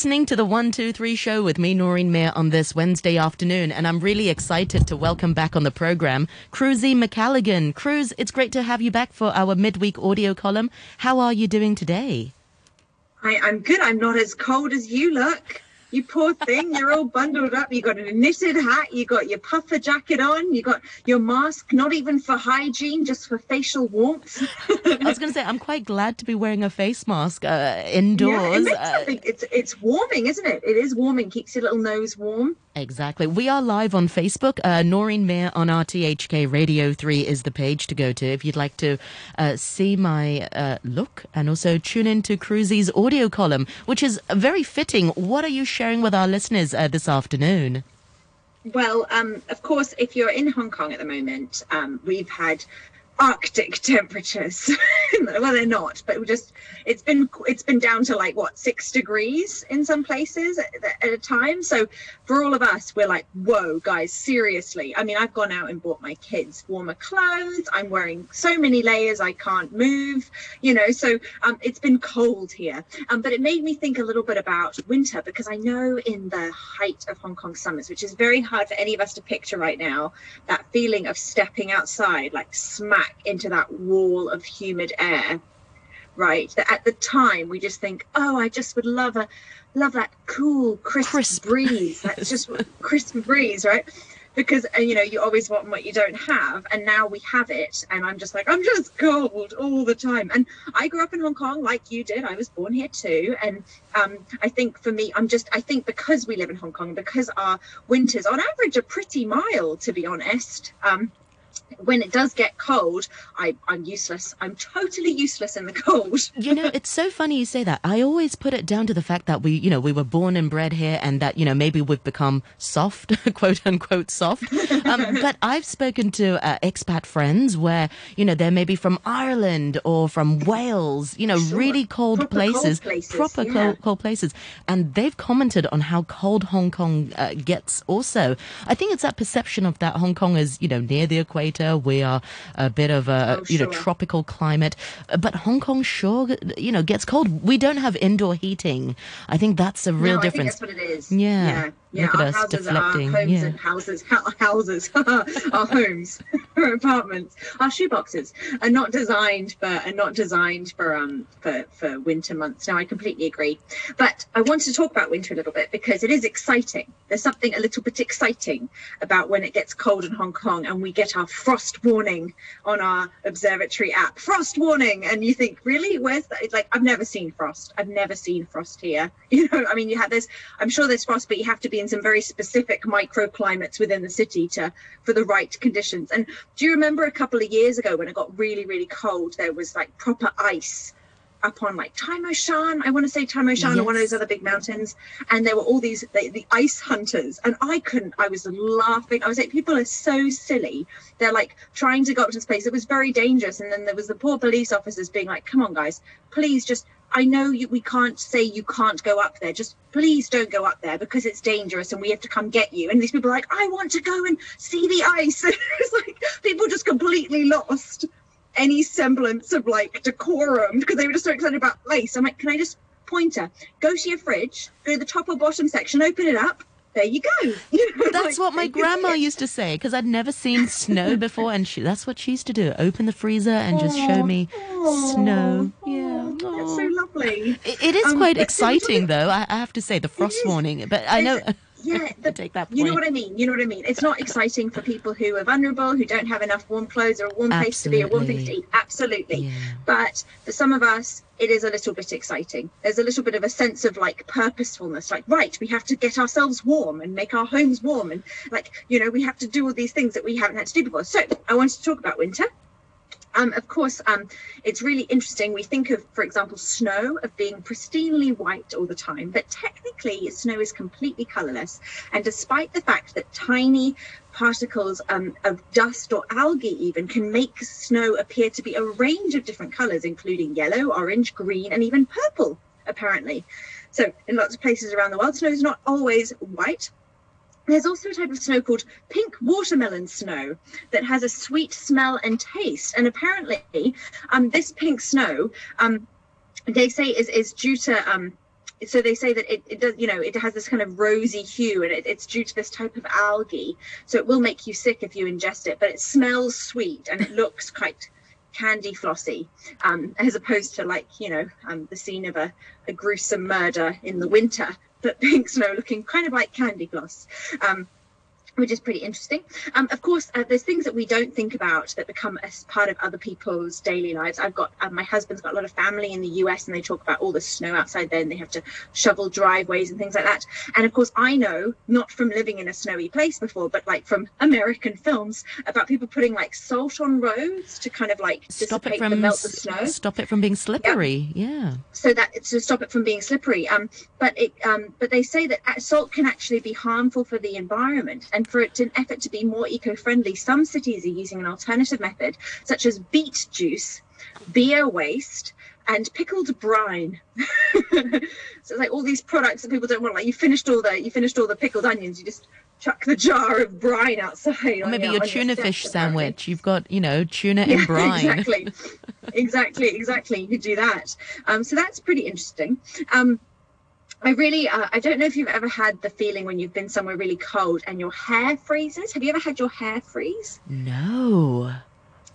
listening to the 123 show with me, Noreen Mayer, on this Wednesday afternoon, and I'm really excited to welcome back on the program Cruzy McCalligan. Cruz, it's great to have you back for our midweek audio column. How are you doing today? I, I'm good. I'm not as cold as you look. You poor thing, you're all bundled up. You got a knitted hat, you got your puffer jacket on, you got your mask, not even for hygiene, just for facial warmth. I was going to say, I'm quite glad to be wearing a face mask uh, indoors. Yeah, it uh, it's it's warming, isn't it? It is warming, keeps your little nose warm. Exactly. We are live on Facebook. Uh, Noreen Mayer on RTHK Radio 3 is the page to go to if you'd like to uh, see my uh, look and also tune in to Cruzy's audio column, which is very fitting. What are you sharing with our listeners uh, this afternoon? Well, um, of course, if you're in Hong Kong at the moment, um, we've had Arctic temperatures. well, they're not, but just it's been it's been down to like what six degrees in some places at, at, a time. So for all of us, we're like, whoa, guys, seriously. I mean, I've gone out and bought my kids warmer clothes. I'm wearing so many layers, I can't move. You know, so um, it's been cold here. Um, but it made me think a little bit about winter because I know in the height of Hong Kong summers, which is very hard for any of us to picture right now, that feeling of stepping outside, like smack back into that wall of humid air right? That at the time we just think oh i just would love a love that cool crisp, crisp. breeze. That's just crisp breeze right? Because uh, you know you always want what you don't have and now we have it and i'm just like i'm just cold all the time. And i grew up in hong kong like you did. I was born here too and um, i think for me i'm just i think because we live in hong kong because our winters on average are pretty mild to be honest um, when it does get cold, I, I'm useless. I'm totally useless in the cold. you know, it's so funny you say that. I always put it down to the fact that we, you know, we were born and bred here and that, you know, maybe we've become soft, quote unquote soft. Um, but I've spoken to uh, expat friends where, you know, they're maybe from Ireland or from Wales, you know, sure. really cold proper places, cold places, proper yeah. cold, cold places. And they've commented on how cold Hong Kong uh, gets also. I think it's that perception of that Hong Kong is, you know, near the equator we are a bit of a oh, you know tropical climate, but Hong Kong sure you know gets cold. We don't have indoor heating. I think that's a real no, difference. that's what it is. Yeah. yeah. Yeah, Look our at us houses deflecting. Are homes yeah. and houses, houses, our homes, our apartments, our shoeboxes are not designed for are not designed for um for for winter months. Now I completely agree, but I want to talk about winter a little bit because it is exciting. There's something a little bit exciting about when it gets cold in Hong Kong and we get our frost warning on our observatory app. Frost warning, and you think, really, where's that? It's like I've never seen frost. I've never seen frost here. You know, I mean, you have this. I'm sure there's frost, but you have to be in some very specific microclimates within the city to for the right conditions. And do you remember a couple of years ago when it got really, really cold? There was like proper ice up on like Tai Mo Shan, I want to say Tai Mo Shan, yes. or one of those other big mountains. And there were all these the, the, ice hunters, and I couldn't. I was laughing. I was like, people are so silly. They're like trying to go up to this place. It was very dangerous. And then there was the poor police officers being like, "Come on, guys, please just I know you, we can't say you can't go up there. Just please don't go up there because it's dangerous and we have to come get you. And these people are like, I want to go and see the ice. And it's like people just completely lost any semblance of like decorum because they were just so excited about lace. I'm like, can I just pointer? Go to your fridge, go to the top or bottom section, open it up, there you go. that's like, what my grandma used to say because I'd never seen snow before, and she, that's what she used to do: open the freezer and just show me Aww. snow. Yeah, that's so lovely. it, it is um, quite exciting, though. I, I, have to say the frost warning, but I know. Yeah, the, take that. Point. You know what I mean. You know what I mean. It's not exciting for people who are vulnerable, who don't have enough warm clothes or a warm place to be, or warm things to eat. Absolutely. Yeah. But for some of us, it is a little bit exciting. There's a little bit of a sense of like purposefulness, like, right, we have to get ourselves warm and make our homes warm. And like, you know, we have to do all these things that we haven't had to do before. So I wanted to talk about winter. Um, of course, um, it's really interesting. We think of, for example, snow of being pristinely white all the time, but technically, snow is completely colorless. And despite the fact that tiny particles um, of dust or algae even can make snow appear to be a range of different colors, including yellow, orange, green, and even purple, apparently. So, in lots of places around the world, snow is not always white. There's also a type of snow called pink watermelon snow that has a sweet smell and taste. And apparently, um, this pink snow, um, they say, is, is due to um, so they say that it, it does, you know, it has this kind of rosy hue and it, it's due to this type of algae. So it will make you sick if you ingest it, but it smells sweet and it looks quite candy flossy, um, as opposed to like, you know, um, the scene of a, a gruesome murder in the winter, but pink snow looking kind of like candy floss. Um, which is pretty interesting. Um, of course, uh, there's things that we don't think about that become as part of other people's daily lives. I've got uh, my husband's got a lot of family in the US, and they talk about all the snow outside there, and they have to shovel driveways and things like that. And of course, I know not from living in a snowy place before, but like from American films about people putting like salt on roads to kind of like stop it from melt the snow, stop it from being slippery. Yeah. yeah. So that to stop it from being slippery. Um, but it um, but they say that uh, salt can actually be harmful for the environment and for it, an effort to be more eco-friendly, some cities are using an alternative method, such as beet juice, beer waste, and pickled brine. so it's like all these products that people don't want. Like you finished all the you finished all the pickled onions, you just chuck the jar of brine outside. Or maybe your, tuna fish sandwich. You've got, you know, tuna in brine. exactly, exactly, exactly. You could do that. Um, so that's pretty interesting. Um, I really, uh, I don't know if you've ever had the feeling when you've been somewhere really cold and your hair freezes. Have you ever had your hair freeze? No.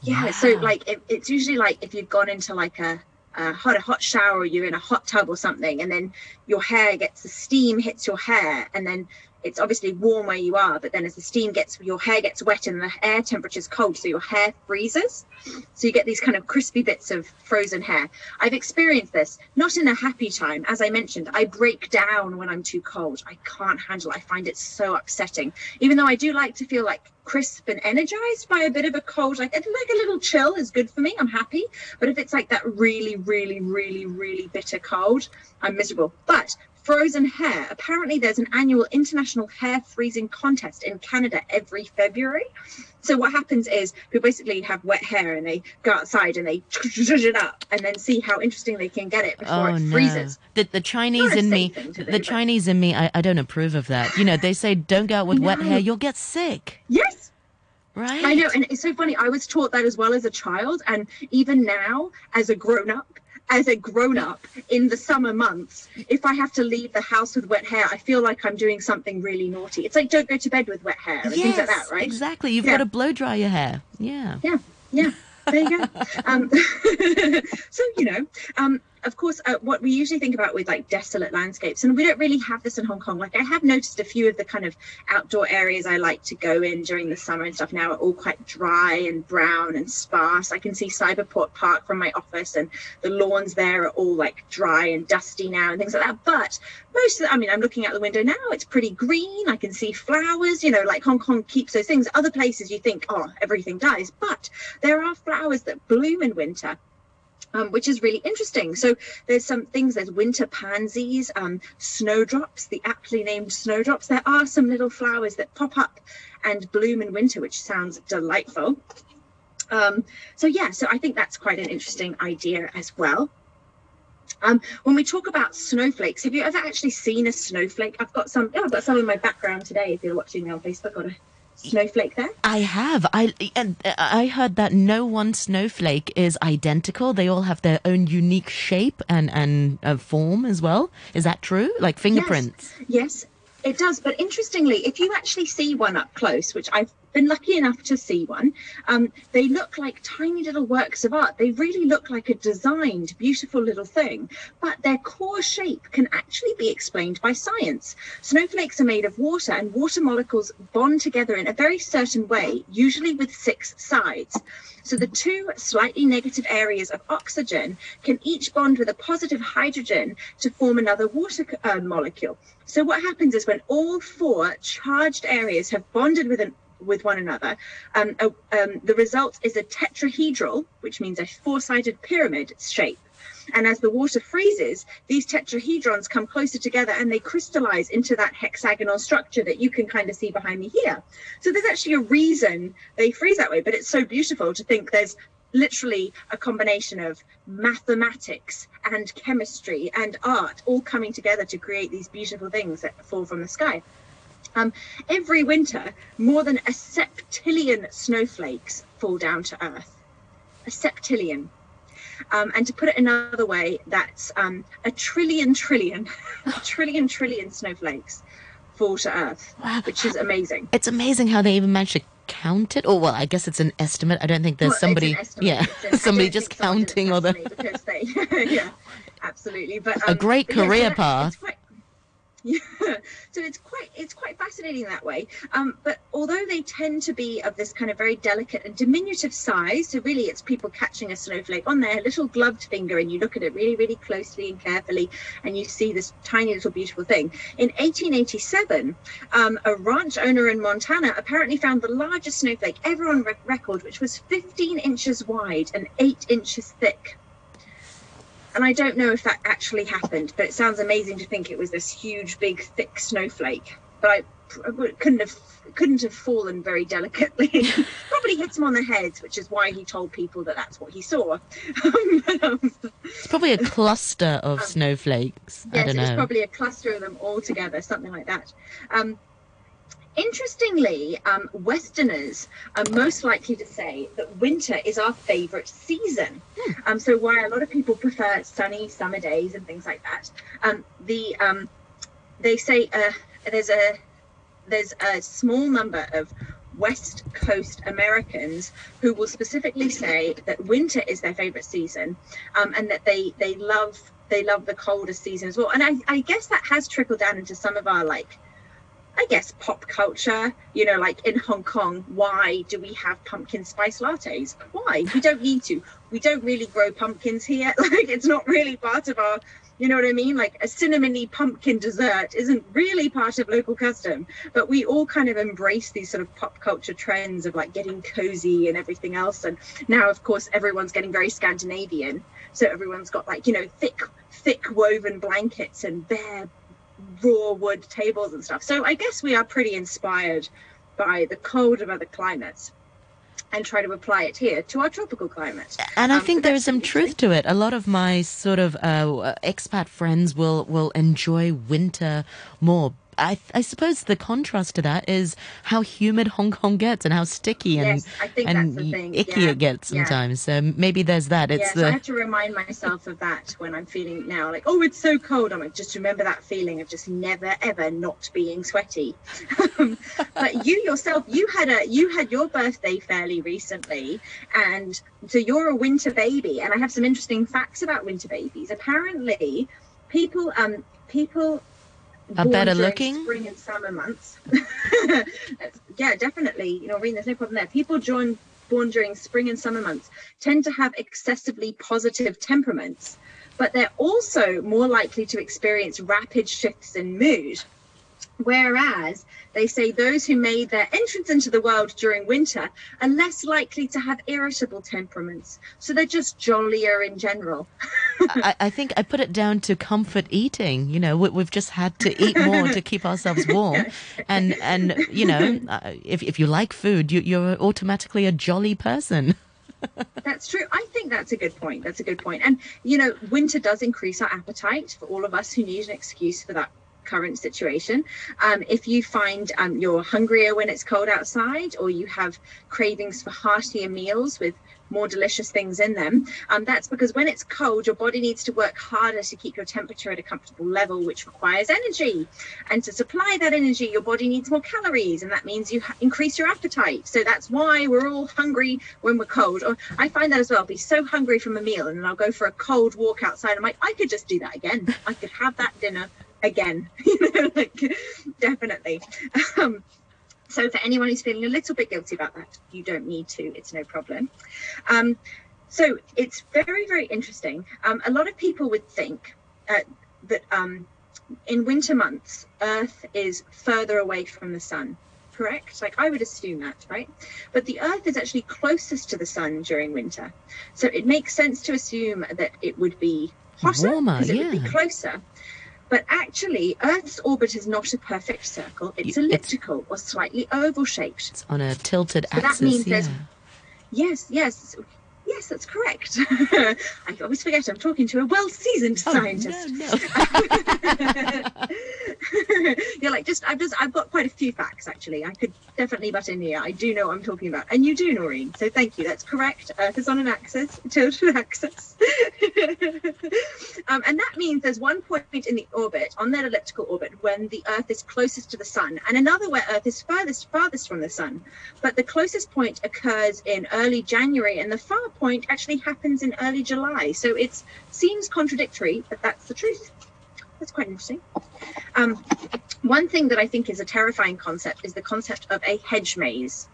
Yeah. Wow. So like, it, it's usually like if you've gone into like a, a hot a hot shower, or you're in a hot tub or something, and then your hair gets the steam hits your hair, and then it's obviously warm where you are, but then as the steam gets, your hair gets wet and the air temperature is cold, so your hair freezes. So you get these kind of crispy bits of frozen hair. I've experienced this, not in a happy time. As I mentioned, I break down when I'm too cold. I can't handle it. I find it so upsetting. Even though I do like to feel like crisp and energized by a bit of a cold, like, like a little chill is good for me. I'm happy. But if it's like that really, really, really, really bitter cold, I'm miserable. But frozen hair. Apparently, there's an annual international hair freezing contest in Canada every February. So what happens is people basically have wet hair and they go outside and they it up and then see how interesting they can get it before oh, it freezes. No. The, the Chinese in me, the Chinese in me, I, I don't approve of that. You know, they say don't go out with no. wet hair, you'll get sick. Yes, Right. I know, and it's so funny. I was taught that as well as a child, and even now as a grown up, as a grown up in the summer months, if I have to leave the house with wet hair, I feel like I'm doing something really naughty. It's like don't go to bed with wet hair and yes, things like that, right? Exactly. You've yeah. got to blow dry your hair. Yeah. Yeah. Yeah. There you go. um, so you know, um, course, uh, what we usually think about with like desolate landscapes, and we don't really have this in Hong Kong. Like I have noticed a few of the kind of outdoor areas I like to go in during the summer and stuff now are all quite dry and brown and sparse. I can see Cyberport Park from my office, and the lawns there are all like dry and dusty now and things like that. But most of, the, I mean, I'm looking out the window now; it's pretty green. I can see flowers. You know, like Hong Kong keeps those things. Other places you think, oh, everything dies, but there are flowers that bloom in winter um, which is really interesting. So there's some things, there's winter pansies, um, snowdrops, the aptly named snowdrops. There are some little flowers that pop up and bloom in winter, which sounds delightful. Um, so yeah, so I think that's quite an interesting idea as well. Um, when we talk about snowflakes, have you ever actually seen a snowflake? I've got some. Oh, I've got some in my background today. If you're watching me on Facebook, a snowflake there? I have. I and I heard that no one snowflake is identical. They all have their own unique shape and and uh, form as well. Is that true? Like fingerprints? Yes. yes. It does, but interestingly, if you actually see one up close, which I've been lucky enough to see one, um, they look like tiny little works of art. They really look like a designed, beautiful little thing, but their core shape can actually be explained by science. Snowflakes are made of water, and water molecules bond together in a very certain way, usually with six sides. So the two slightly negative areas of oxygen can each bond with a positive hydrogen to form another water uh, molecule. So what happens is when all four charged areas have bonded with an with one another. Um, uh, um, the result is a tetrahedral, which means a four-sided pyramid shape. And as the water freezes, these tetrahedrons come closer together and they crystallize into that hexagonal structure that you can kind of see behind me here. So there's actually a reason they freeze that way, but it's so beautiful to think there's literally a combination of mathematics and chemistry and art all coming together to create these beautiful things that fall from the sky. Um, every winter, more than a septillion snowflakes fall down to Earth. A septillion. Um, and to put it another way, that's um, a trillion, trillion, trillion, trillion snowflakes fall to Earth, wow. which is amazing. It's amazing how they even managed to count it. Oh well, I guess it's an estimate. I don't think there's well, somebody, yeah, somebody just counting or the. They, yeah, absolutely. But um, a great career yeah, path. Quite, yeah, so it's quite it's quite fascinating that way. Um, but although they tend to be of this kind of very delicate and diminutive size, so really it's people catching a snowflake on their little gloved finger, and you look at it really, really closely and carefully, and you see this tiny little beautiful thing. In 1887, um, a ranch owner in Montana apparently found the largest snowflake ever on record, which was 15 inches wide and eight inches thick and I don't know if that actually happened, but it sounds amazing to think it was this huge, big, thick snowflake. But I, I couldn't have couldn't have fallen very delicately. Probably hit him on the head, which is why he told people that that's what he saw. um, it's probably a cluster of um, snowflakes. Yes, I don't know. It's probably a cluster of them all together, something like that. Um, Interestingly, um, Westerners are most likely to say that winter is our favorite season. Hmm. Um, so, while a lot of people prefer sunny summer days and things like that, um, the um, they say uh, there's a there's a small number of West Coast Americans who will specifically say that winter is their favorite season, um, and that they they love they love the colder season as well. And I, I guess that has trickled down into some of our like I guess pop culture, you know, like in Hong Kong, why do we have pumpkin spice lattes? Why? We don't need to. We don't really grow pumpkins here. Like it's not really part of our, you know what I mean? Like a cinnamony pumpkin dessert isn't really part of local custom, but we all kind of embrace these sort of pop culture trends of like getting cozy and everything else. And now, of course, everyone's getting very Scandinavian. So everyone's got like, you know, thick, thick woven blankets and bare raw wood tables and stuff. So I guess we are pretty inspired by the cold of other climates and try to apply it here to our tropical climate. And I um, think there is some truth to it. A lot of my sort of uh, expat friends will will enjoy winter more I, I suppose the contrast to that is how humid Hong Kong gets and how sticky and yes, and icky yeah. it gets sometimes. Yeah. So maybe there's that. It's yes, the... I have to remind myself of that when I'm feeling now like, oh, it's so cold. I'm like, just remember that feeling of just never ever not being sweaty. but you yourself, you had a you had your birthday fairly recently, and so you're a winter baby. And I have some interesting facts about winter babies. Apparently, people um people are better looking? spring and summer months. Yeah definitely. You know Reen, there's no problem there. People join born during spring and summer months tend to have excessively positive temperaments but they're also more likely to experience rapid shifts in mood Whereas they say those who made their entrance into the world during winter are less likely to have irritable temperaments. So they're just jollier in general. I, I, think I put it down to comfort eating. You know, we, have just had to eat more to keep ourselves warm. And, and you know, uh, if, if you like food, you, you're automatically a jolly person. that's true. I think that's a good point. That's a good point. And, you know, winter does increase our appetite for all of us who need an excuse for that current situation. Um, if you find um, you're hungrier when it's cold outside, or you have cravings for heartier meals with more delicious things in them, um, that's because when it's cold, your body needs to work harder to keep your temperature at a comfortable level, which requires energy. And to supply that energy, your body needs more calories, and that means you ha- increase your appetite. So that's why we're all hungry when we're cold. Or I find that as well. I'll be so hungry from a meal, and then I'll go for a cold walk outside. I'm like, I could just do that again. I could have that dinner again, you know, like definitely. Um, so for anyone who's feeling a little bit guilty about that, you don't need to. It's no problem. Um, so it's very, very interesting. Um, a lot of people would think uh, that um, in winter months, Earth is further away from the sun. Correct? Like I would assume that, right? But the Earth is actually closest to the sun during winter. So it makes sense to assume that it would be hotter because it yeah. would be closer. But actually, Earth's orbit is not a perfect circle. It's elliptical it's, or slightly oval shaped. It's on a tilted so axis. That means yeah. Yes, yes. Yes, that's correct. I always forget I'm talking to a well seasoned oh, scientist. No, no. You're like, just just, I've just, I've got quite a few facts actually. I could definitely butt in here. I do know what I'm talking about, and you do, Noreen. So thank you. That's correct. Earth is on an axis, tilted axis, um, and that means there's one point in the orbit on that elliptical orbit when the Earth is closest to the Sun, and another where Earth is furthest farthest from the Sun. But the closest point occurs in early January, and the far point actually happens in early July. So it seems contradictory, but that's the truth. That's quite interesting. Um, one thing that I think is a terrifying concept is the concept of a hedge maze.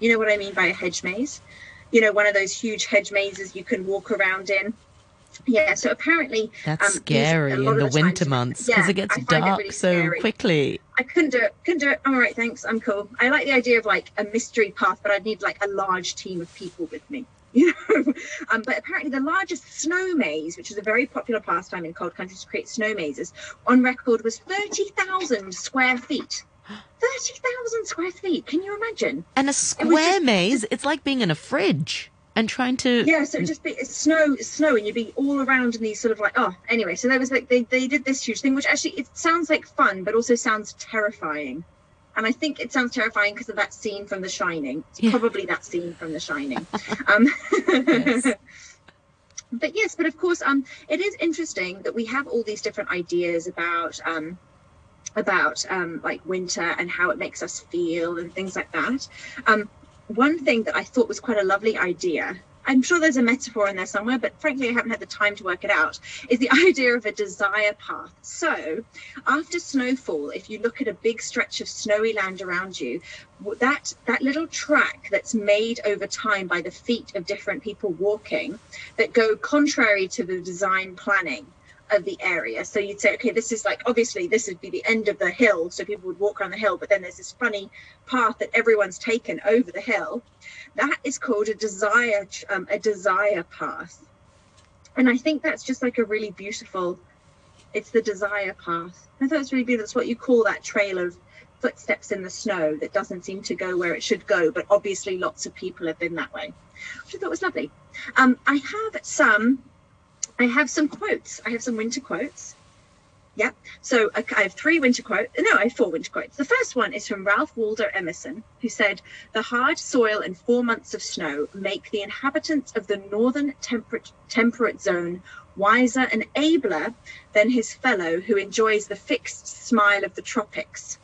You know what I mean by a hedge maze? You know, one of those huge hedge mazes you can walk around in. Yeah, so apparently that's um, scary in the, the winter times, months because yeah, it gets dark it really so scary. quickly. I couldn't do it. Couldn't do it. I'm all right, thanks. I'm cool. I like the idea of like a mystery path, but I'd need like a large team of people with me. you know. Um, but apparently, the largest snow maze, which is a very popular pastime in cold countries to create snow mazes, on record was 30,000 square feet. 30,000 square feet. Can you imagine? And a square it just, maze, it's like being in a fridge and trying to yeah so just be snow snow and you'd be all around in these sort of like oh anyway so there was like they, they did this huge thing which actually it sounds like fun but also sounds terrifying and I think it sounds terrifying because of that scene from The Shining. It's yeah. probably that scene from The Shining. Um, yes. But yes, but of course, um, it is interesting that we have all these different ideas about um, about um, like winter and how it makes us feel and things like that. Um, one thing that I thought was quite a lovely idea I'm sure there's a metaphor in there somewhere, but frankly, I haven't had the time to work it out, is the idea of a desire path. So, after snowfall, if you look at a big stretch of snowy land around you, that, that little track that's made over time by the feet of different people walking that go contrary to the design planning of the area. So you'd say, okay, this is like obviously this would be the end of the hill, so people would walk around the hill, but then there's this funny path that everyone's taken over the hill. That is called a desire um, a desire path. And i think that's just like a really beautiful it's the desire path. I thought it's really beautiful. That's what you call that trail of footsteps in the snow that doesn't seem to go where it should go but obviously lots of people have been that way which i thought was lovely. Um, i have some i have some quotes i have some winter quotes yeah. So I have three winter quotes. No, I have four winter quotes. The first one is from Ralph Waldo Emerson, who said, The hard soil and four months of snow make the inhabitants of the northern temperate, temperate zone wiser and abler than his fellow who enjoys the fixed smile of the tropics.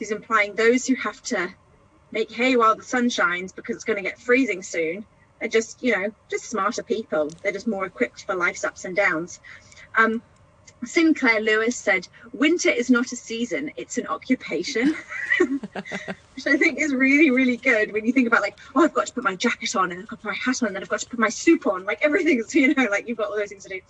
He's implying those who have to make hay while the sun shines because it's going to get freezing soon are just, you know, just smarter people. They're just more equipped for life's ups and downs. Um, Sinclair Lewis said, Winter is not a season, it's an occupation. Which I think is really, really good when you think about, like, oh, I've got to put my jacket on and I've got to put my hat on and then I've got to put my soup on. Like, everything's, you know, like you've got all those things to do.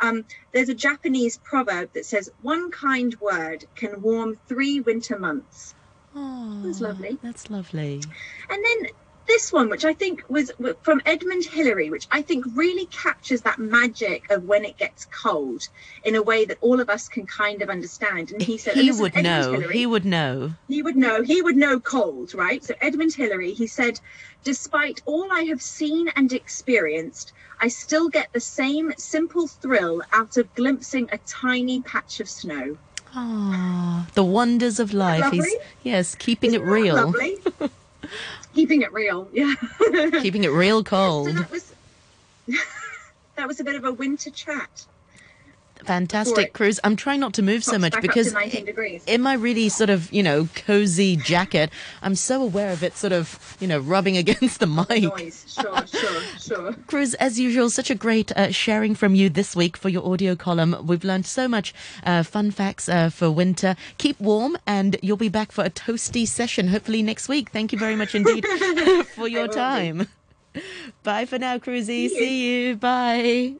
Um, there's a Japanese proverb that says, one kind word can warm three winter months. Oh, that's lovely. That's lovely. And then this one, which I think was from Edmund Hillary, which I think really captures that magic of when it gets cold in a way that all of us can kind of understand. And he said, he would know. Hillary, he would know. He would know. He would know cold, right? So Edmund Hillary, he said, despite all I have seen and experienced, I still get the same simple thrill out of glimpsing a tiny patch of snow. Ah, the wonders of life. He's yes, keeping Isn't it real. keeping it real. Yeah. keeping it real cold. So that was that was a bit of a winter chat. Fantastic Cruz. I'm trying not to move so much because in my really sort of, you know, cozy jacket, I'm so aware of it sort of, you know, rubbing against the mic. Noise. Sure, sure, sure. Cruz, as usual, such a great uh, sharing from you this week for your audio column. We've learned so much uh, fun facts uh, for winter. Keep warm and you'll be back for a toasty session hopefully next week. Thank you very much indeed for your time. Be. Bye for now, Cruzy. See you. Bye.